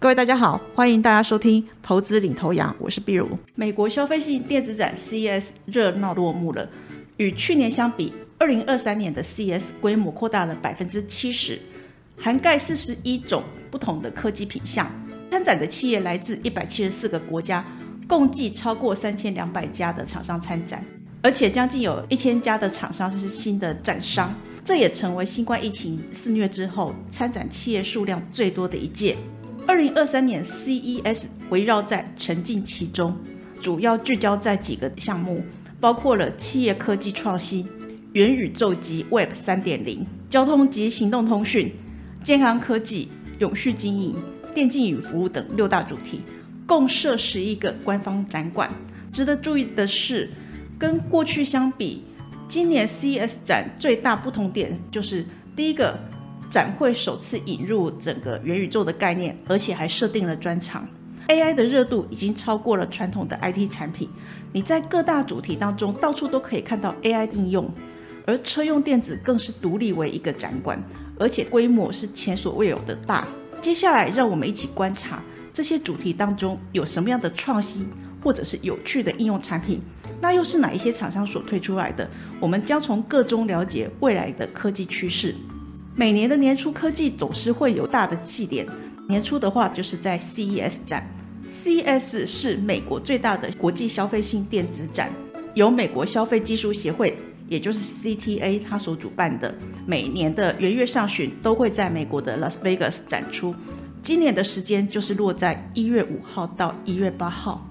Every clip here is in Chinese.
各位大家好，欢迎大家收听投资领头羊，我是碧如。美国消费性电子展 CES 热闹落幕了，与去年相比，二零二三年的 CES 规模扩大了百分之七十，涵盖四十一种不同的科技品项。参展的企业来自一百七十四个国家，共计超过三千两百家的厂商参展，而且将近有一千家的厂商是新的展商，这也成为新冠疫情肆虐之后参展企业数量最多的一届。二零二三年 CES 围绕在沉浸其中，主要聚焦在几个项目，包括了企业科技创新、元宇宙及 Web 三点零、交通及行动通讯、健康科技、永续经营、电竞与服务等六大主题，共设十一个官方展馆。值得注意的是，跟过去相比，今年 CES 展最大不同点就是第一个。展会首次引入整个元宇宙的概念，而且还设定了专场。AI 的热度已经超过了传统的 IT 产品，你在各大主题当中到处都可以看到 AI 应用，而车用电子更是独立为一个展馆，而且规模是前所未有的大。接下来，让我们一起观察这些主题当中有什么样的创新，或者是有趣的应用产品，那又是哪一些厂商所推出来的？我们将从各中了解未来的科技趋势。每年的年初科技总是会有大的祭典，年初的话就是在 CES 展，CES 是美国最大的国际消费性电子展，由美国消费技术协会，也就是 CTA 它所主办的，每年的元月上旬都会在美国的 Las Vegas 展出，今年的时间就是落在一月五号到一月八号。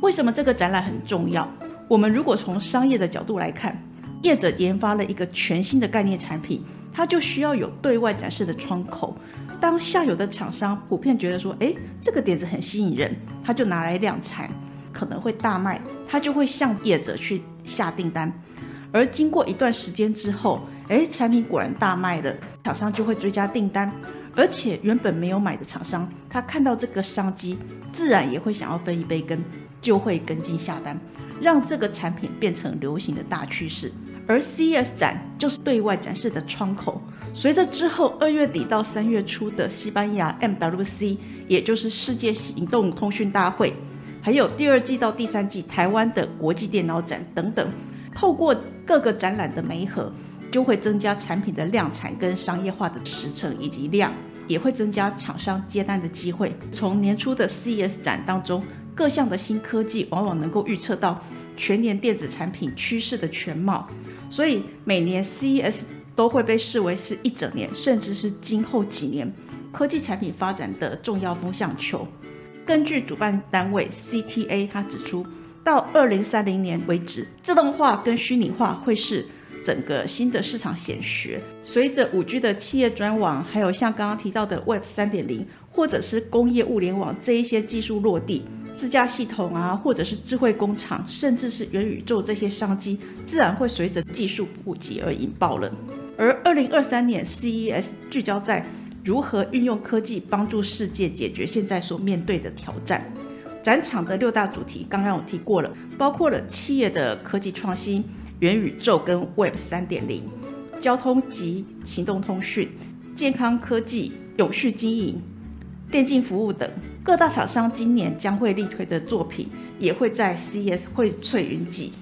为什么这个展览很重要？我们如果从商业的角度来看，业者研发了一个全新的概念产品。它就需要有对外展示的窗口。当下游的厂商普遍觉得说，哎，这个点子很吸引人，他就拿来量产，可能会大卖，他就会向业者去下订单。而经过一段时间之后，哎，产品果然大卖了，厂商就会追加订单。而且原本没有买的厂商，他看到这个商机，自然也会想要分一杯羹，就会跟进下单，让这个产品变成流行的大趋势。而 CES 展就是对外展示的窗口。随着之后二月底到三月初的西班牙 MWC，也就是世界行动通讯大会，还有第二季到第三季台湾的国际电脑展等等，透过各个展览的媒合，就会增加产品的量产跟商业化的时程以及量，也会增加厂商接单的机会。从年初的 CES 展当中，各项的新科技往往能够预测到全年电子产品趋势的全貌。所以每年 CES 都会被视为是一整年，甚至是今后几年科技产品发展的重要风向球。根据主办单位 CTA，他指出，到二零三零年为止，自动化跟虚拟化会是整个新的市场显学。随着五 G 的企业专网，还有像刚刚提到的 Web 三点零，或者是工业物联网这一些技术落地。自驾系统啊，或者是智慧工厂，甚至是元宇宙这些商机，自然会随着技术普及而引爆了。而二零二三年 CES 聚焦在如何运用科技帮助世界解决现在所面对的挑战。展场的六大主题刚刚我提过了，包括了企业的科技创新、元宇宙跟 Web 三点零、交通及行动通讯、健康科技、永续经营。电竞服务等各大厂商今年将会力推的作品，也会在 CS 荟萃云集。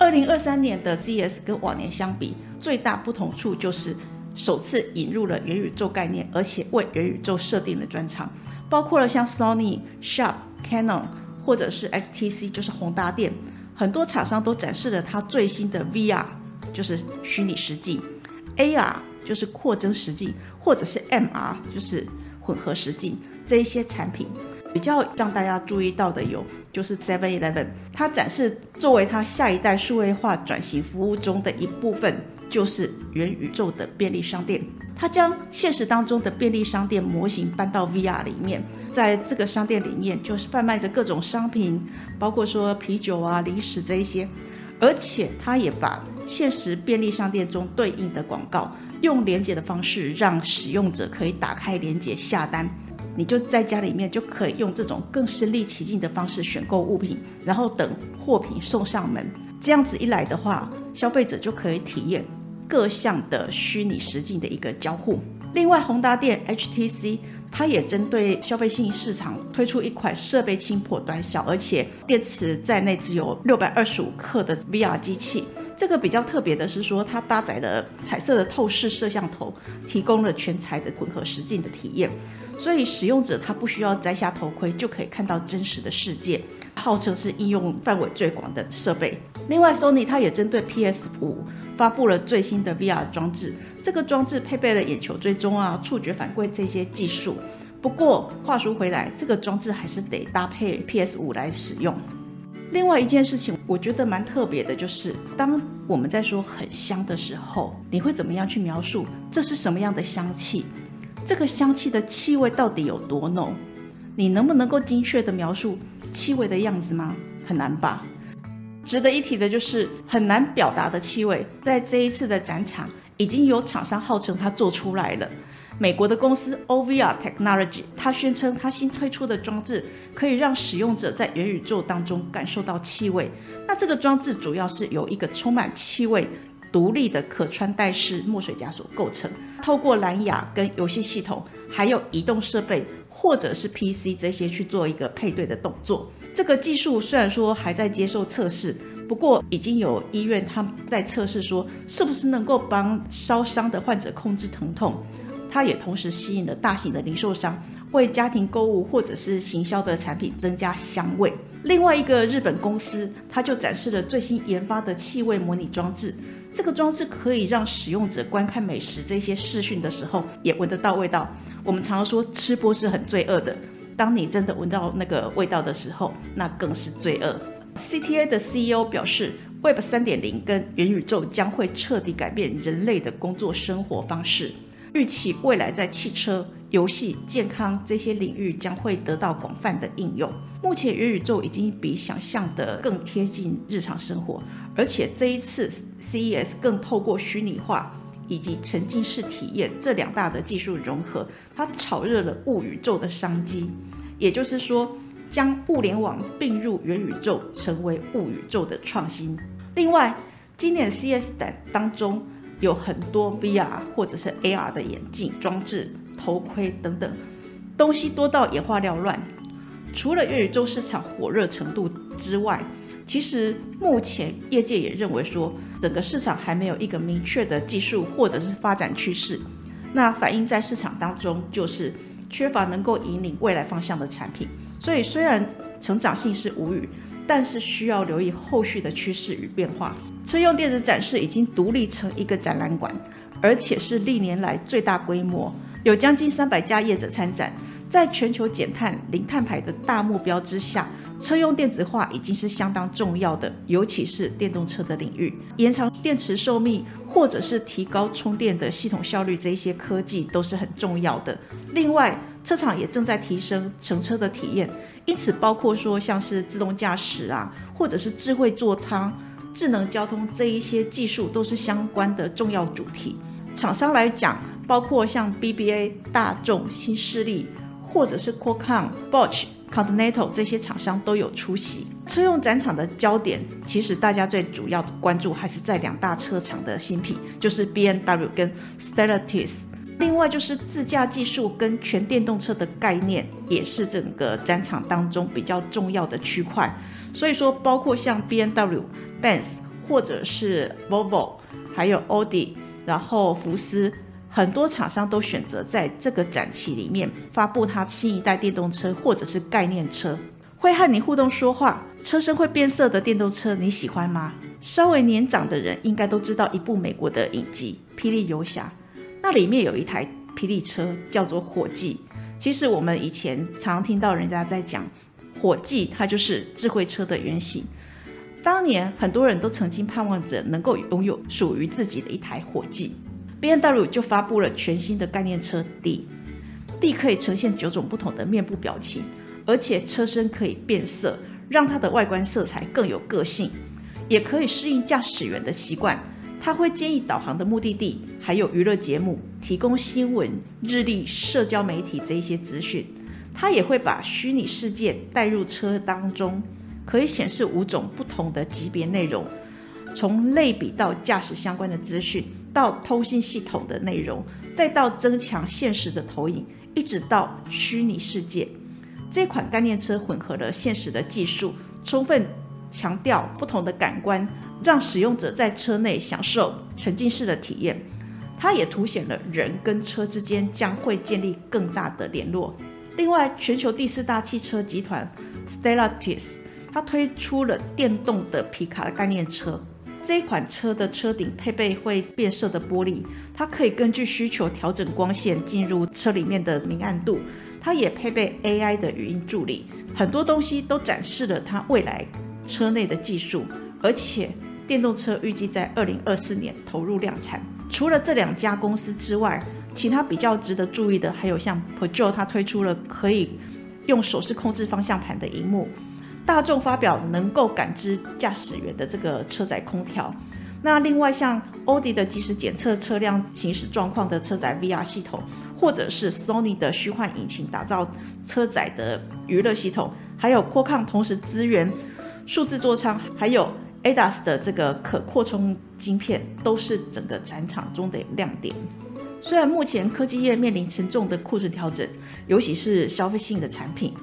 二零二三年的 CS 跟往年相比，最大不同处就是首次引入了元宇宙概念，而且为元宇宙设定了专场，包括了像 Sony、Sharp、Canon 或者是 HTC，就是宏达电，很多厂商都展示了它最新的 VR，就是虚拟实境；AR 就是扩增实境，或者是 MR 就是混合实境。这一些产品比较让大家注意到的有，就是 Seven Eleven，它展示作为它下一代数位化转型服务中的一部分，就是元宇宙的便利商店。它将现实当中的便利商店模型搬到 VR 里面，在这个商店里面就是贩卖着各种商品，包括说啤酒啊、零食这一些，而且它也把现实便利商店中对应的广告，用连接的方式让使用者可以打开连接下单。你就在家里面就可以用这种更身临其境的方式选购物品，然后等货品送上门。这样子一来的话，消费者就可以体验各项的虚拟实境的一个交互。另外，宏达店 HTC 它也针对消费性市场推出一款设备轻薄短小，而且电池在内只有六百二十五克的 VR 机器。这个比较特别的是说，它搭载了彩色的透视摄像头，提供了全彩的混合实境的体验。所以使用者他不需要摘下头盔就可以看到真实的世界，号称是应用范围最广的设备。另外，Sony 它也针对 PS 五发布了最新的 VR 装置，这个装置配备了眼球追踪啊、触觉反馈这些技术。不过话说回来，这个装置还是得搭配 PS 五来使用。另外一件事情，我觉得蛮特别的，就是当我们在说很香的时候，你会怎么样去描述这是什么样的香气？这个香气的气味到底有多浓？你能不能够精确的描述气味的样子吗？很难吧。值得一提的就是很难表达的气味，在这一次的展场已经有厂商号称它做出来了。美国的公司 OVR Technology，它宣称它新推出的装置可以让使用者在元宇宙当中感受到气味。那这个装置主要是由一个充满气味。独立的可穿戴式墨水夹所构成，透过蓝牙跟游戏系统，还有移动设备或者是 PC 这些去做一个配对的动作。这个技术虽然说还在接受测试，不过已经有医院他们在测试说是不是能够帮烧伤的患者控制疼痛。它也同时吸引了大型的零售商为家庭购物或者是行销的产品增加香味。另外一个日本公司，它就展示了最新研发的气味模拟装置。这个装置可以让使用者观看美食这些视讯的时候，也闻得到味道。我们常常说吃播是很罪恶的，当你真的闻到那个味道的时候，那更是罪恶。CTA 的 CEO 表示，Web 三点零跟元宇宙将会彻底改变人类的工作生活方式。预期未来在汽车、游戏、健康这些领域将会得到广泛的应用。目前元宇宙已经比想象的更贴近日常生活，而且这一次 CES 更透过虚拟化以及沉浸式体验这两大的技术融合，它炒热了物宇宙的商机。也就是说，将物联网并入元宇宙，成为物宇宙的创新。另外，今年 CES 展当中。有很多 VR 或者是 AR 的眼镜装置、头盔等等，东西多到眼花缭乱。除了元宇宙市场火热程度之外，其实目前业界也认为说，整个市场还没有一个明确的技术或者是发展趋势。那反映在市场当中，就是缺乏能够引领未来方向的产品。所以虽然成长性是无语，但是需要留意后续的趋势与变化。车用电子展示已经独立成一个展览馆，而且是历年来最大规模，有将近三百家业者参展。在全球减碳、零碳排的大目标之下，车用电子化已经是相当重要的，尤其是电动车的领域，延长电池寿命或者是提高充电的系统效率，这一些科技都是很重要的。另外，车厂也正在提升乘车的体验，因此包括说像是自动驾驶啊，或者是智慧座舱。智能交通这一些技术都是相关的重要主题。厂商来讲，包括像 BBA、大众、新势力，或者是 Qualcomm、Bosch、Continental 这些厂商都有出席。车用展场的焦点，其实大家最主要的关注还是在两大车厂的新品，就是 BMW 跟 Stellantis。另外就是自驾技术跟全电动车的概念，也是整个展场当中比较重要的区块。所以说，包括像 B N W、Benz 或者是 Volvo，还有奥迪，然后福斯，很多厂商都选择在这个展期里面发布它新一代电动车或者是概念车，会和你互动说话，车身会变色的电动车，你喜欢吗？稍微年长的人应该都知道一部美国的影集《霹雳游侠》，那里面有一台霹雳车叫做火计。其实我们以前常听到人家在讲。火计，它就是智慧车的原型。当年很多人都曾经盼望着能够拥有属于自己的一台火计，B N W 就发布了全新的概念车 D，D 可以呈现九种不同的面部表情，而且车身可以变色，让它的外观色彩更有个性，也可以适应驾驶员的习惯。他会建议导航的目的地，还有娱乐节目，提供新闻、日历、社交媒体这一些资讯。他也会把虚拟世界带入车当中，可以显示五种不同的级别内容，从类比到驾驶相关的资讯，到通信系统的内容，再到增强现实的投影，一直到虚拟世界。这款概念车混合了现实的技术，充分强调不同的感官，让使用者在车内享受沉浸式的体验。它也凸显了人跟车之间将会建立更大的联络。另外，全球第四大汽车集团 Stellantis，它推出了电动的皮卡的概念车。这一款车的车顶配备会变色的玻璃，它可以根据需求调整光线进入车里面的明暗度。它也配备 AI 的语音助理，很多东西都展示了它未来车内的技术。而且，电动车预计在二零二四年投入量产。除了这两家公司之外，其他比较值得注意的还有像 Peugeot，它推出了可以用手势控制方向盘的荧幕。大众发表能够感知驾驶员的这个车载空调，那另外像欧迪的即时检测车辆行驶状况的车载 VR 系统，或者是 Sony 的虚幻引擎打造车载的娱乐系统，还有 q u a c o m 同时支援数字座舱，还有 ADAS 的这个可扩充晶片，都是整个展场中的亮点。虽然目前科技业面临沉重的库存调整，尤其是消费性的产品，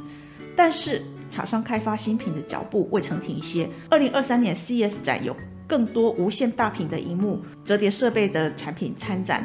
但是。厂商开发新品的脚步未曾停歇。二零二三年 CES 展有更多无线大屏的荧幕、折叠设备的产品参展。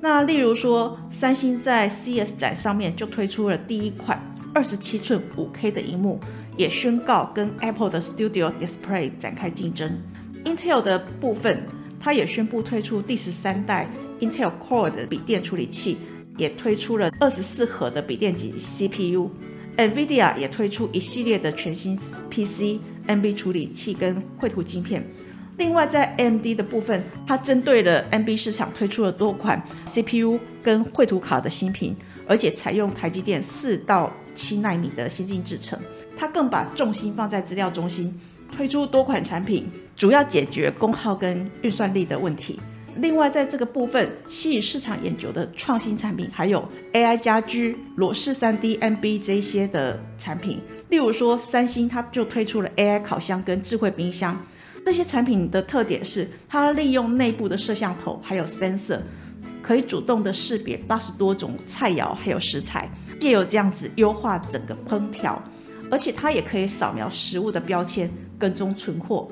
那例如说，三星在 CES 展上面就推出了第一款二十七寸五 K 的荧幕，也宣告跟 Apple 的 Studio Display 展开竞争。Intel 的部分，它也宣布推出第十三代 Intel Core 的笔电处理器，也推出了二十四核的笔电级 CPU。NVIDIA 也推出一系列的全新 PC、NB 处理器跟绘图晶片。另外，在 AMD 的部分，它针对了 NB 市场推出了多款 CPU 跟绘图卡的新品，而且采用台积电四到七纳米的先进制程。它更把重心放在资料中心，推出多款产品，主要解决功耗跟运算力的问题。另外，在这个部分吸引市场研究的创新产品，还有 AI 家居、裸视 3D、MB 这些的产品。例如说，三星它就推出了 AI 烤箱跟智慧冰箱。这些产品的特点是，它利用内部的摄像头还有 sensor，可以主动的识别八十多种菜肴还有食材，借由这样子优化整个烹调。而且它也可以扫描食物的标签，跟踪存货。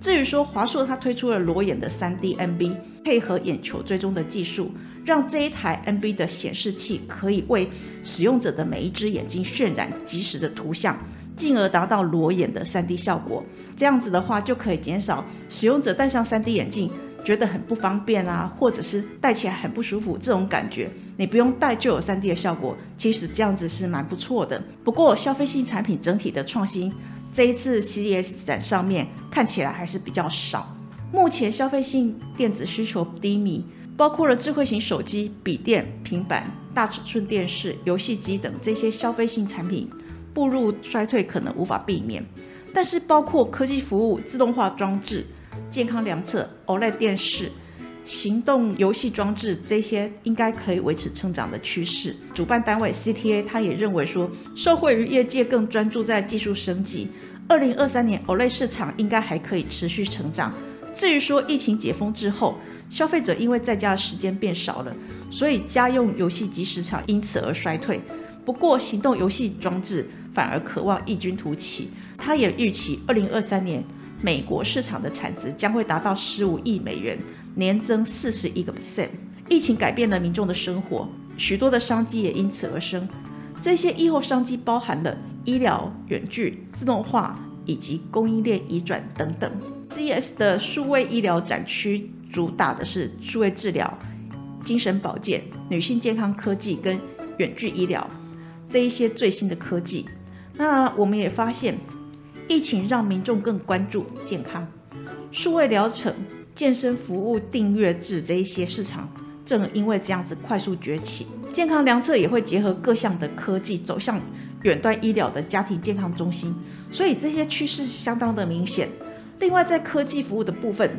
至于说华硕，它推出了裸眼的 3D NB。配合眼球追踪的技术，让这一台 NB 的显示器可以为使用者的每一只眼睛渲染及时的图像，进而达到裸眼的 3D 效果。这样子的话，就可以减少使用者戴上 3D 眼镜觉得很不方便啊，或者是戴起来很不舒服这种感觉。你不用戴就有 3D 的效果，其实这样子是蛮不错的。不过消费性产品整体的创新，这一次 CES 展上面看起来还是比较少。目前消费性电子需求低迷，包括了智慧型手机、笔电、平板、大尺寸电视、游戏机等这些消费性产品步入衰退可能无法避免。但是，包括科技服务、自动化装置、健康量测、OLED 电视、行动游戏装置这些，应该可以维持成长的趋势。主办单位 CTA 他也认为说，受惠于业界更专注在技术升级，二零二三年 OLED 市场应该还可以持续成长。至于说疫情解封之后，消费者因为在家的时间变少了，所以家用游戏机市场因此而衰退。不过，行动游戏装置反而渴望异军突起。他也预期，二零二三年美国市场的产值将会达到十五亿美元，年增四十一个 percent。疫情改变了民众的生活，许多的商机也因此而生。这些疫后商机包含了医疗、远距、自动化以及供应链移转等等。CES 的数位医疗展区主打的是数位治疗、精神保健、女性健康科技跟远距医疗这一些最新的科技。那我们也发现，疫情让民众更关注健康，数位疗程、健身服务订阅制这一些市场正因为这样子快速崛起。健康量测也会结合各项的科技，走向远端医疗的家庭健康中心，所以这些趋势相当的明显。另外，在科技服务的部分，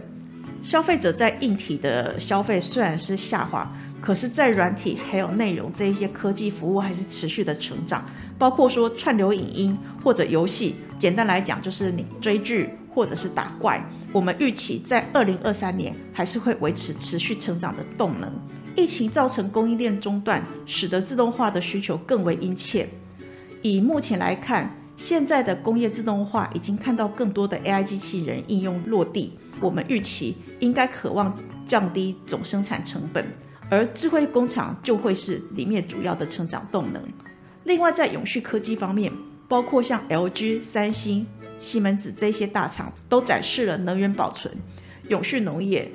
消费者在硬体的消费虽然是下滑，可是，在软体还有内容这一些科技服务还是持续的成长，包括说串流影音或者游戏。简单来讲，就是你追剧或者是打怪。我们预期在二零二三年还是会维持持续成长的动能。疫情造成供应链中断，使得自动化的需求更为殷切。以目前来看，现在的工业自动化已经看到更多的 AI 机器人应用落地，我们预期应该渴望降低总生产成本，而智慧工厂就会是里面主要的成长动能。另外，在永续科技方面，包括像 LG、三星、西门子这些大厂，都展示了能源保存、永续农业、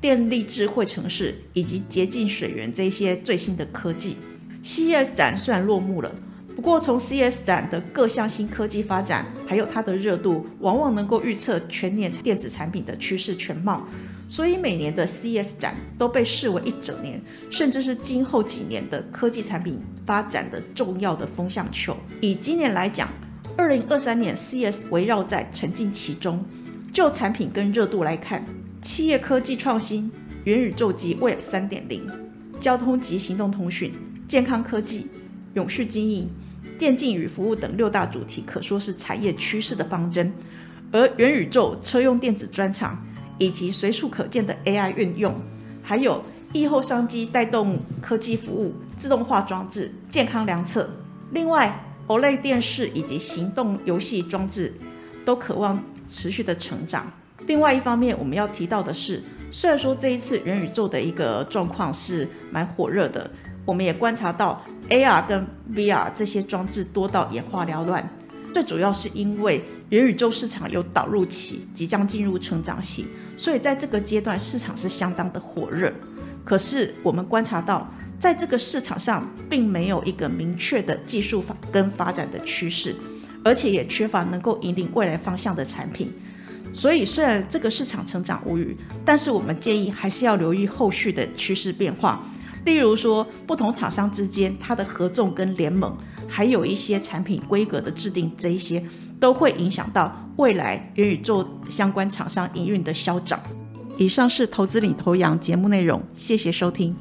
电力智慧城市以及洁净水源这些最新的科技。CES 展虽然落幕了。不过，从 CES 展的各项新科技发展，还有它的热度，往往能够预测全年电子产品的趋势全貌。所以，每年的 CES 展都被视为一整年，甚至是今后几年的科技产品发展的重要的风向球。以今年来讲，二零二三年 CES 围绕在沉浸其中。就产品跟热度来看，企业科技创新、元宇宙及 Web 三点零、交通及行动通讯、健康科技、永续经营。电竞与服务等六大主题可说是产业趋势的方针，而元宇宙、车用电子专场以及随处可见的 AI 运用，还有疫后商机带动科技服务、自动化装置、健康量测。另外，OLED 电视以及行动游戏装置都渴望持续的成长。另外一方面，我们要提到的是，虽然说这一次元宇宙的一个状况是蛮火热的，我们也观察到。AR 跟 VR 这些装置多到眼花缭乱，最主要是因为元宇宙市场有导入期，即将进入成长期，所以在这个阶段市场是相当的火热。可是我们观察到，在这个市场上并没有一个明确的技术法跟发展的趋势，而且也缺乏能够引领未来方向的产品。所以虽然这个市场成长无虞，但是我们建议还是要留意后续的趋势变化。例如说，不同厂商之间它的合纵跟联盟，还有一些产品规格的制定，这一些都会影响到未来元宇宙相关厂商营运的消长。以上是投资领头羊节目内容，谢谢收听。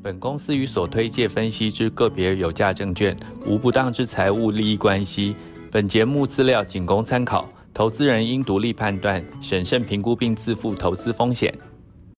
本公司与所推介分析之个别有价证券无不当之财务利益关系。本节目资料仅供参考，投资人应独立判断、审慎评估并自负投资风险。